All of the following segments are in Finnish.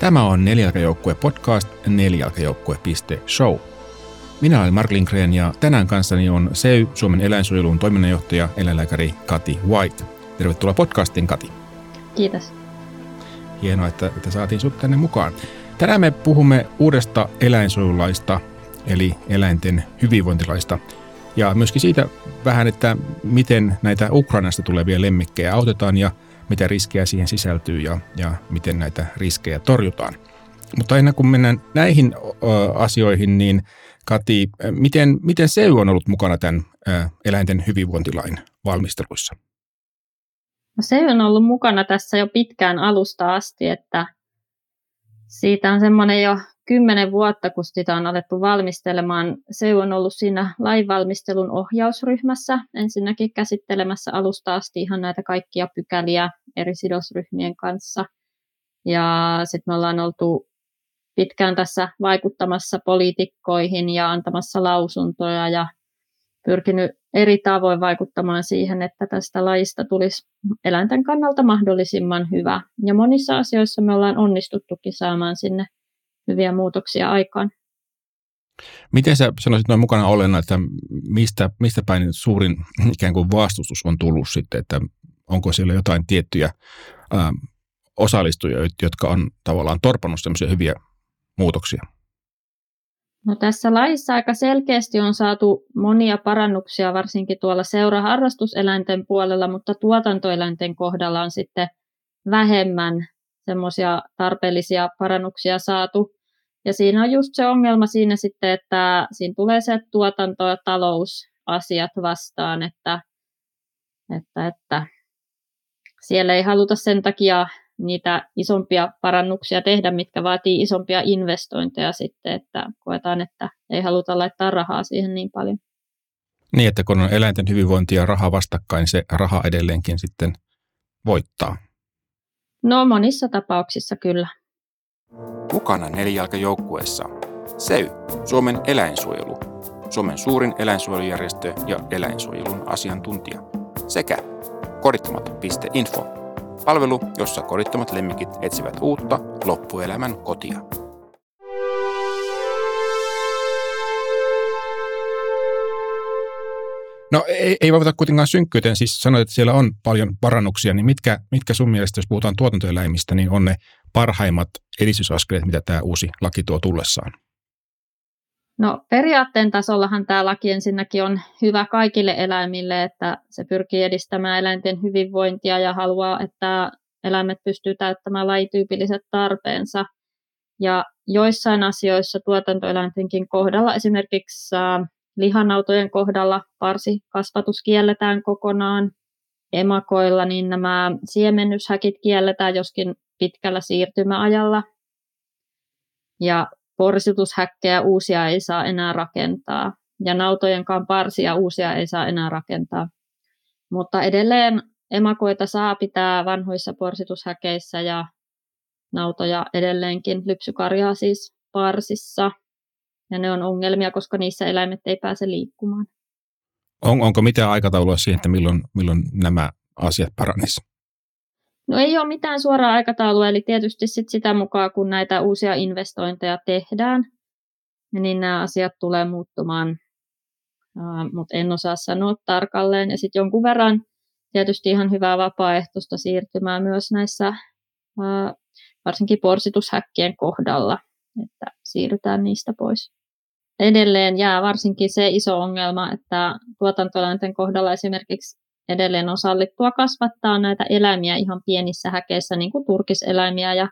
Tämä on Nelijalkajoukkue podcast nelijalkajoukkue.show. Minä olen Mark Lindgren ja tänään kanssani on SEY, Suomen eläinsuojelun toiminnanjohtaja, eläinlääkäri Kati White. Tervetuloa podcastiin, Kati. Kiitos. Hienoa, että, että saatiin sinut tänne mukaan. Tänään me puhumme uudesta eläinsuojelulaista, eli eläinten hyvinvointilaista. Ja myöskin siitä vähän, että miten näitä Ukrainasta tulevia lemmikkejä autetaan ja mitä riskejä siihen sisältyy ja, ja miten näitä riskejä torjutaan. Mutta ennen kuin mennään näihin asioihin, niin Kati, miten, miten SEY on ollut mukana tämän eläinten hyvinvointilain valmisteluissa? No SEY on ollut mukana tässä jo pitkään alusta asti, että siitä on semmoinen jo kymmenen vuotta, kun sitä on alettu valmistelemaan. SEU on ollut siinä lainvalmistelun ohjausryhmässä ensinnäkin käsittelemässä alusta asti ihan näitä kaikkia pykäliä eri sidosryhmien kanssa. Ja sitten me ollaan oltu pitkään tässä vaikuttamassa poliitikkoihin ja antamassa lausuntoja ja pyrkinyt eri tavoin vaikuttamaan siihen, että tästä laista tulisi eläinten kannalta mahdollisimman hyvä. Ja monissa asioissa me ollaan onnistuttukin saamaan sinne hyviä muutoksia aikaan. Miten sä sanoisit noin mukana ollenna, että mistä, mistä päin suurin ikään kuin vastustus on tullut sitten, että onko siellä jotain tiettyjä ää, osallistujia, jotka on tavallaan torpannut sellaisia hyviä muutoksia? No tässä laissa aika selkeästi on saatu monia parannuksia, varsinkin tuolla seuraharrastuseläinten puolella, mutta tuotantoeläinten kohdalla on sitten vähemmän semmoisia tarpeellisia parannuksia saatu. Ja siinä on just se ongelma siinä sitten, että siinä tulee se tuotanto- ja talousasiat vastaan, että, että, että siellä ei haluta sen takia niitä isompia parannuksia tehdä, mitkä vaatii isompia investointeja sitten, että koetaan, että ei haluta laittaa rahaa siihen niin paljon. Niin, että kun on eläinten hyvinvointi ja raha vastakkain, se raha edelleenkin sitten voittaa. No monissa tapauksissa kyllä. Mukana nelijalkajoukkueessa. SEY, Suomen eläinsuojelu, Suomen suurin eläinsuojelujärjestö ja eläinsuojelun asiantuntija, sekä kodittamatta.info, palvelu, jossa kodittomat lemmikit etsivät uutta loppuelämän kotia. No ei, ei voida kuitenkaan synkkyyteen, siis sanoit, että siellä on paljon parannuksia, niin mitkä, mitkä sun mielestä, jos puhutaan tuotantoeläimistä, niin on ne parhaimmat edistysaskeleet, mitä tämä uusi laki tuo tullessaan? No periaatteen tasollahan tämä laki ensinnäkin on hyvä kaikille eläimille, että se pyrkii edistämään eläinten hyvinvointia ja haluaa, että eläimet pystyy täyttämään lajityypilliset tarpeensa. Ja joissain asioissa tuotantoeläintenkin kohdalla, esimerkiksi lihanautojen kohdalla parsikasvatus kielletään kokonaan. Emakoilla niin nämä siemennyshäkit kielletään joskin pitkällä siirtymäajalla. Ja porsitushäkkejä uusia ei saa enää rakentaa. Ja nautojenkaan parsia uusia ei saa enää rakentaa. Mutta edelleen emakoita saa pitää vanhoissa porsitushäkeissä ja nautoja edelleenkin, lypsykarjaa siis parsissa. Ja ne on ongelmia, koska niissä eläimet ei pääse liikkumaan. On, onko mitään aikataulua siihen, että milloin, milloin nämä asiat paranisivat? No ei ole mitään suoraa aikataulua, eli tietysti sit sitä mukaan, kun näitä uusia investointeja tehdään, niin nämä asiat tulee muuttumaan, mutta en osaa sanoa tarkalleen. Ja sitten jonkun verran tietysti ihan hyvää vapaaehtoista siirtymää myös näissä varsinkin porsitushäkkien kohdalla, että siirrytään niistä pois. Edelleen jää varsinkin se iso ongelma, että tuotantoeläinten kohdalla esimerkiksi edelleen on sallittua kasvattaa näitä eläimiä ihan pienissä häkeissä, niin kuin turkiseläimiä ja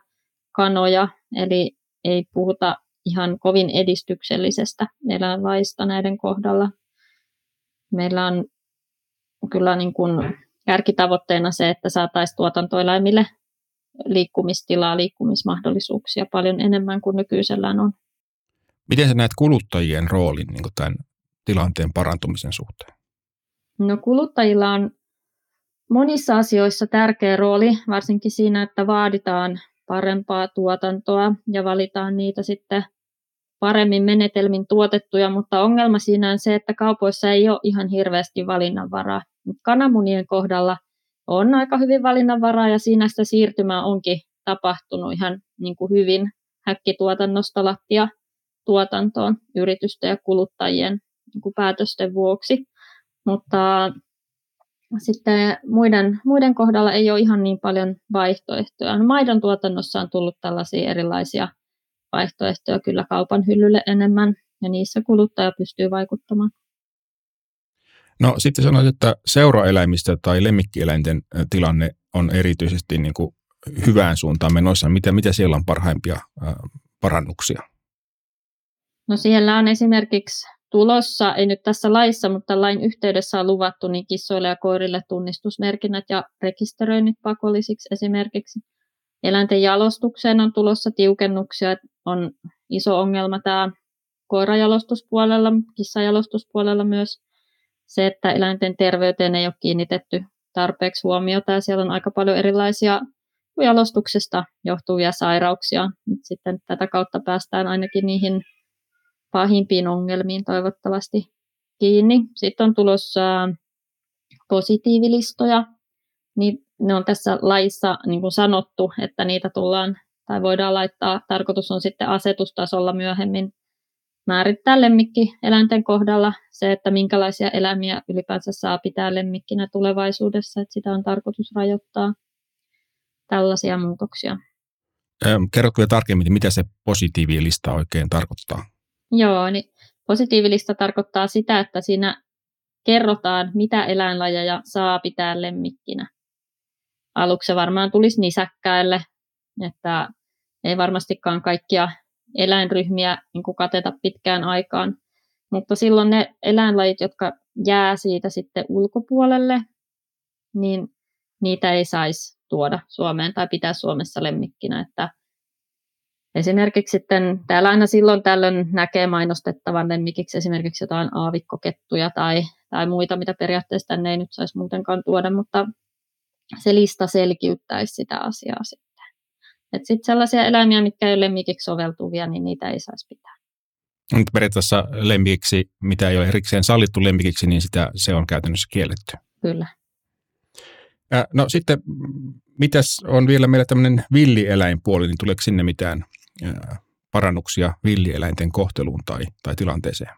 kanoja, eli ei puhuta ihan kovin edistyksellisestä eläinlaista näiden kohdalla. Meillä on kyllä niin kuin kärkitavoitteena se, että saataisiin tuotantoeläimille liikkumistilaa, liikkumismahdollisuuksia paljon enemmän kuin nykyisellään on. Miten sä näet kuluttajien roolin niin tämän tilanteen parantumisen suhteen? No kuluttajilla on monissa asioissa tärkeä rooli, varsinkin siinä, että vaaditaan parempaa tuotantoa ja valitaan niitä sitten paremmin menetelmin tuotettuja, mutta ongelma siinä on se, että kaupoissa ei ole ihan hirveästi valinnanvaraa. Kananmunien kohdalla on aika hyvin valinnanvaraa ja siinä sitä siirtymää onkin tapahtunut ihan niin kuin hyvin häkkituotannosta lattia tuotantoon yritysten ja kuluttajien niin kuin päätösten vuoksi. Mutta sitten muiden, muiden kohdalla ei ole ihan niin paljon vaihtoehtoja. No, maidon tuotannossa on tullut tällaisia erilaisia vaihtoehtoja kyllä kaupan hyllylle enemmän, ja niissä kuluttaja pystyy vaikuttamaan. No sitten sanoit, että seuraeläimistä tai lemmikkieläinten tilanne on erityisesti niin kuin hyvään suuntaan menossa. Mitä, mitä siellä on parhaimpia parannuksia? No siellä on esimerkiksi tulossa, ei nyt tässä laissa, mutta lain yhteydessä on luvattu niin kissoille ja koirille tunnistusmerkinnät ja rekisteröinnit pakollisiksi esimerkiksi. Eläinten jalostukseen on tulossa tiukennuksia, on iso ongelma tämä koirajalostuspuolella, kissajalostuspuolella myös se, että eläinten terveyteen ei ole kiinnitetty tarpeeksi huomiota ja siellä on aika paljon erilaisia jalostuksesta johtuvia sairauksia. Sitten tätä kautta päästään ainakin niihin pahimpiin ongelmiin toivottavasti kiinni. Sitten on tulossa positiivilistoja. Ne on tässä laissa niin kuin sanottu, että niitä tullaan tai voidaan laittaa. Tarkoitus on sitten asetustasolla myöhemmin määrittää lemmikki eläinten kohdalla se, että minkälaisia eläimiä ylipäänsä saa pitää lemmikkinä tulevaisuudessa, että sitä on tarkoitus rajoittaa tällaisia muutoksia. Kerrotko vielä tarkemmin, mitä se positiivilista oikein tarkoittaa? Joo, niin positiivilista tarkoittaa sitä, että siinä kerrotaan, mitä eläinlajeja saa pitää lemmikkinä. Aluksi se varmaan tulisi nisäkkäille, että ei varmastikaan kaikkia eläinryhmiä niin kuin kateta pitkään aikaan. Mutta silloin ne eläinlajit, jotka jää siitä sitten ulkopuolelle, niin niitä ei saisi tuoda Suomeen tai pitää Suomessa lemmikkinä. Että esimerkiksi sitten täällä aina silloin tällöin näkee mainostettavan lemmikiksi esimerkiksi jotain aavikkokettuja tai, tai muita, mitä periaatteessa tänne ei nyt saisi muutenkaan tuoda, mutta se lista selkiyttäisi sitä asiaa sitten. Sitten sellaisia eläimiä, mitkä ei ole lemmikiksi soveltuvia, niin niitä ei saisi pitää. Mutta periaatteessa lemmikiksi, mitä ei ole erikseen sallittu lemmikiksi, niin sitä, se on käytännössä kielletty. Kyllä. Ja, no sitten, mitäs on vielä meillä tämmöinen villieläinpuoli, niin tuleeko sinne mitään parannuksia villieläinten kohteluun tai, tai tilanteeseen?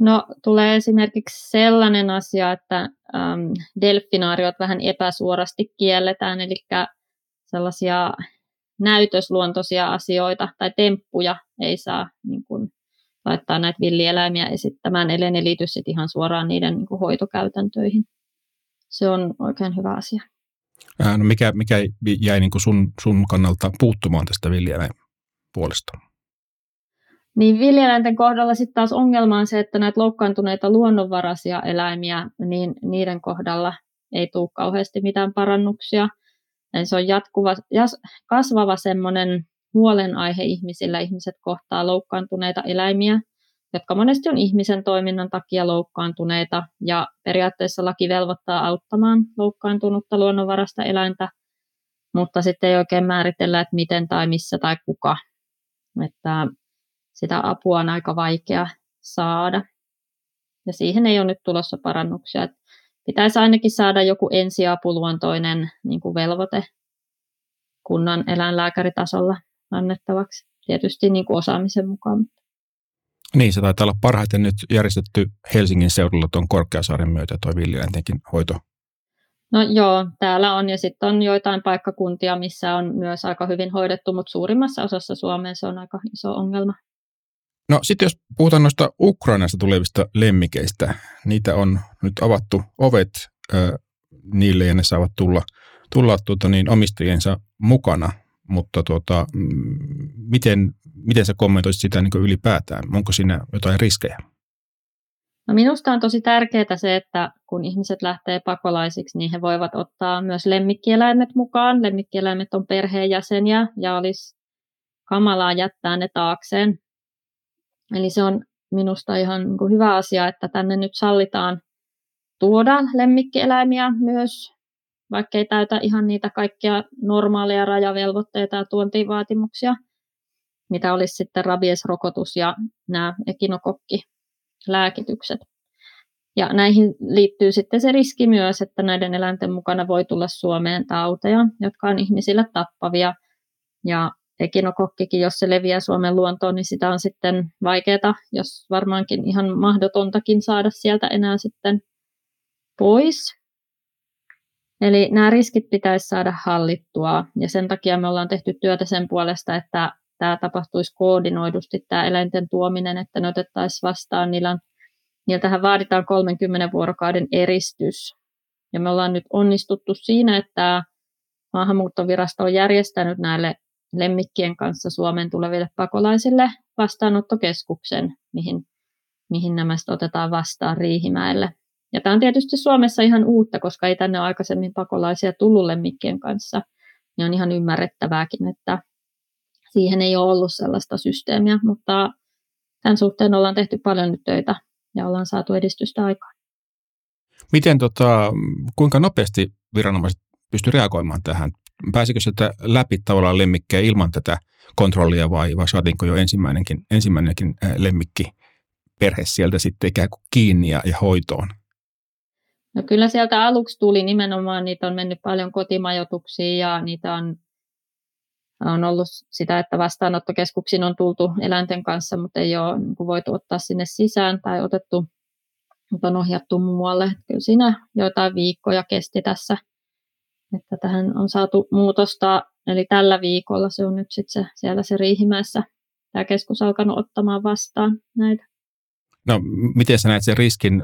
No tulee esimerkiksi sellainen asia, että äm, delfinaariot vähän epäsuorasti kielletään, eli sellaisia näytösluontoisia asioita tai temppuja ei saa niin kuin, laittaa näitä villieläimiä esittämään, ellei ne liity ihan suoraan niiden niin kuin, hoitokäytäntöihin. Se on oikein hyvä asia. Ää, no mikä, mikä jäi niin kuin sun, sun kannalta puuttumaan tästä puolesta? Niin villieläinten kohdalla sitten taas ongelma on se, että näitä loukkaantuneita luonnonvaraisia eläimiä, niin niiden kohdalla ei tule kauheasti mitään parannuksia – Eli se on jatkuva, kasvava semmoinen huolenaihe ihmisillä. Ihmiset kohtaa loukkaantuneita eläimiä, jotka monesti on ihmisen toiminnan takia loukkaantuneita, ja periaatteessa laki velvoittaa auttamaan loukkaantunutta luonnonvarasta eläintä, mutta sitten ei oikein määritellä, että miten tai missä tai kuka. Että sitä apua on aika vaikea saada. Ja siihen ei ole nyt tulossa parannuksia. Että pitäisi ainakin saada joku ensiapuluontoinen niin kuin velvoite kunnan eläinlääkäritasolla annettavaksi, tietysti niin kuin osaamisen mukaan. Niin, se taitaa olla parhaiten nyt järjestetty Helsingin seudulla tuon Korkeasaaren myötä tuo villieläintenkin hoito. No joo, täällä on ja sitten on joitain paikkakuntia, missä on myös aika hyvin hoidettu, mutta suurimmassa osassa Suomea se on aika iso ongelma. No sitten jos puhutaan noista Ukrainasta tulevista lemmikeistä, niitä on nyt avattu ovet ö, niille ja ne saavat tulla, tulla tuota, niin, omistajiensa mukana, mutta tuota, miten, miten sä kommentoisit sitä niin ylipäätään? Onko siinä jotain riskejä? No minusta on tosi tärkeää se, että kun ihmiset lähtee pakolaisiksi, niin he voivat ottaa myös lemmikkieläimet mukaan. Lemmikkieläimet on perheenjäseniä ja olisi kamalaa jättää ne taakseen. Eli se on minusta ihan niin hyvä asia, että tänne nyt sallitaan tuoda lemmikkieläimiä myös, vaikka ei täytä ihan niitä kaikkia normaaleja rajavelvoitteita ja tuontivaatimuksia, mitä olisi sitten rabiesrokotus ja nämä ekinokokkilääkitykset. Ja näihin liittyy sitten se riski myös, että näiden eläinten mukana voi tulla Suomeen tauteja, jotka on ihmisille tappavia. Ja ekinokokkikin, jos se leviää Suomen luontoon, niin sitä on sitten vaikeaa, jos varmaankin ihan mahdotontakin saada sieltä enää sitten pois. Eli nämä riskit pitäisi saada hallittua ja sen takia me ollaan tehty työtä sen puolesta, että tämä tapahtuisi koordinoidusti, tämä eläinten tuominen, että ne otettaisiin vastaan. Niillä, niiltähän vaaditaan 30 vuorokauden eristys. Ja me ollaan nyt onnistuttu siinä, että maahanmuuttovirasto on järjestänyt näille lemmikkien kanssa Suomeen tuleville pakolaisille vastaanottokeskuksen, mihin, mihin nämä otetaan vastaan Riihimäelle. Ja tämä on tietysti Suomessa ihan uutta, koska ei tänne aikaisemmin pakolaisia tullut lemmikkien kanssa. Niin on ihan ymmärrettävääkin, että siihen ei ole ollut sellaista systeemiä, mutta tämän suhteen ollaan tehty paljon nyt töitä ja ollaan saatu edistystä aikaan. Miten, tota, kuinka nopeasti viranomaiset pystyvät reagoimaan tähän? Pääsikö sitä läpi tavallaan lemmikkejä ilman tätä kontrollia vai, vai saatiinko jo ensimmäinenkin, ensimmäinenkin lemmikki perhe sieltä sitten ikään kuin kiinni ja, ja hoitoon? No kyllä sieltä aluksi tuli nimenomaan, niitä on mennyt paljon kotimajoituksiin ja niitä on, on ollut sitä, että vastaanottokeskuksiin on tultu eläinten kanssa, mutta ei ole niin kuin voitu ottaa sinne sisään tai otettu, mutta on ohjattu muualle. Kyllä siinä joitain viikkoja kesti tässä, että tähän on saatu muutosta. Eli tällä viikolla se on nyt sitten se, siellä se Riihimäessä tämä keskus alkanut ottamaan vastaan näitä. No, miten sä näet sen riskin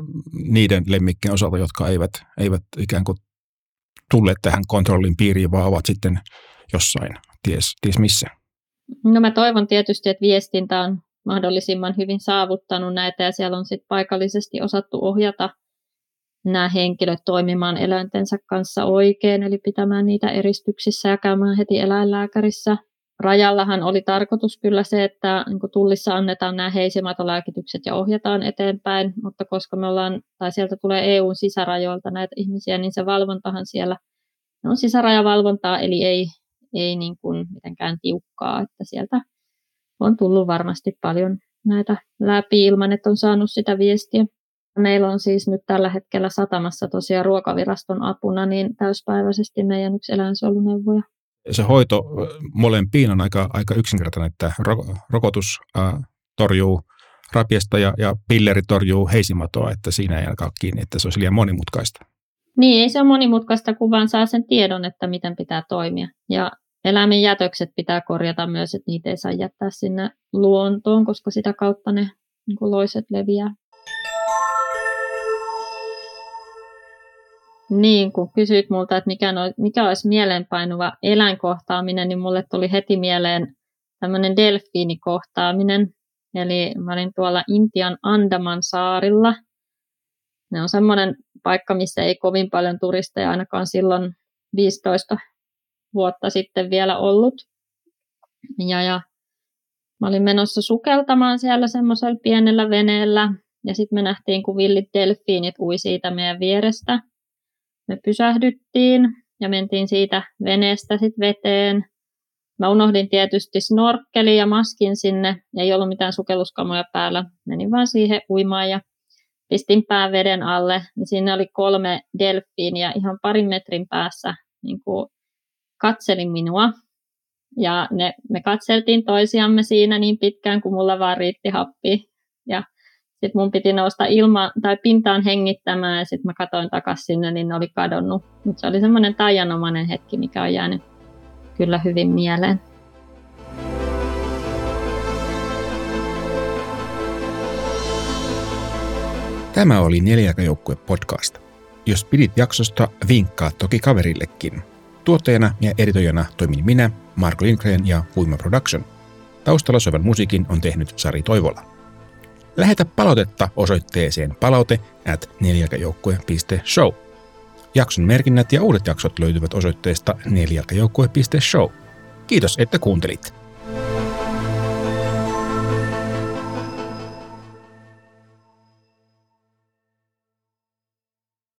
niiden lemmikkien osalta, jotka eivät, eivät ikään kuin tulleet tähän kontrollin piiriin, vaan ovat sitten jossain, ties, ties missä? No mä toivon tietysti, että viestintä on mahdollisimman hyvin saavuttanut näitä ja siellä on sitten paikallisesti osattu ohjata nämä henkilöt toimimaan eläintensä kanssa oikein, eli pitämään niitä eristyksissä ja käymään heti eläinlääkärissä rajallahan oli tarkoitus kyllä se, että niin tullissa annetaan nämä heisimatolääkitykset ja ohjataan eteenpäin, mutta koska me ollaan, tai sieltä tulee EUn sisärajoilta näitä ihmisiä, niin se valvontahan siellä on sisärajavalvontaa, eli ei, ei niin kuin mitenkään tiukkaa, että sieltä on tullut varmasti paljon näitä läpi ilman, että on saanut sitä viestiä. Meillä on siis nyt tällä hetkellä satamassa tosiaan ruokaviraston apuna niin täyspäiväisesti meidän yksi eläinsuojeluneuvoja se hoito molempiin on aika, aika yksinkertainen, että rokotus äh, torjuu rapiesta ja, ja pilleri torjuu heisimatoa, että siinä ei alkaa kiinni, että se olisi liian monimutkaista. Niin, ei se ole monimutkaista, kun vaan saa sen tiedon, että miten pitää toimia. Ja eläimen jätökset pitää korjata myös, että niitä ei saa jättää sinne luontoon, koska sitä kautta ne niin loiset leviää. Niin, kun kysyit multa, että mikä, no, mikä olisi mieleenpainuva eläinkohtaaminen, niin mulle tuli heti mieleen tämmöinen delfiinikohtaaminen. Eli mä olin tuolla Intian Andaman saarilla. Ne on semmoinen paikka, missä ei kovin paljon turisteja ainakaan silloin 15 vuotta sitten vielä ollut. Ja, ja mä olin menossa sukeltamaan siellä semmoisella pienellä veneellä. Ja sitten me nähtiin, kun villit delfiinit ui siitä meidän vierestä me pysähdyttiin ja mentiin siitä veneestä sitten veteen. Mä unohdin tietysti snorkkeli ja maskin sinne, ei ollut mitään sukelluskamoja päällä. Menin vaan siihen uimaan ja pistin pää veden alle. Niin siinä oli kolme delfiiniä ihan parin metrin päässä niin kuin katselin minua. Ja ne, me katseltiin toisiamme siinä niin pitkään, kuin mulla vaan riitti happi. Ja sitten mun piti nousta ilma tai pintaan hengittämään ja sitten mä katoin takaisin sinne, niin ne oli kadonnut. Mutta se oli semmoinen taianomainen hetki, mikä on jäänyt kyllä hyvin mieleen. Tämä oli Neljäkajoukkue podcast. Jos pidit jaksosta, vinkkaa toki kaverillekin. Tuottajana ja editoijana toimin minä, Marko Lindgren ja Huima Production. Taustalla soivan musiikin on tehnyt Sari Toivola. Lähetä palautetta osoitteeseen palaute at nelijalkajoukkue.show. Jakson merkinnät ja uudet jaksot löytyvät osoitteesta nelijalkajoukkue.show. Kiitos, että kuuntelit.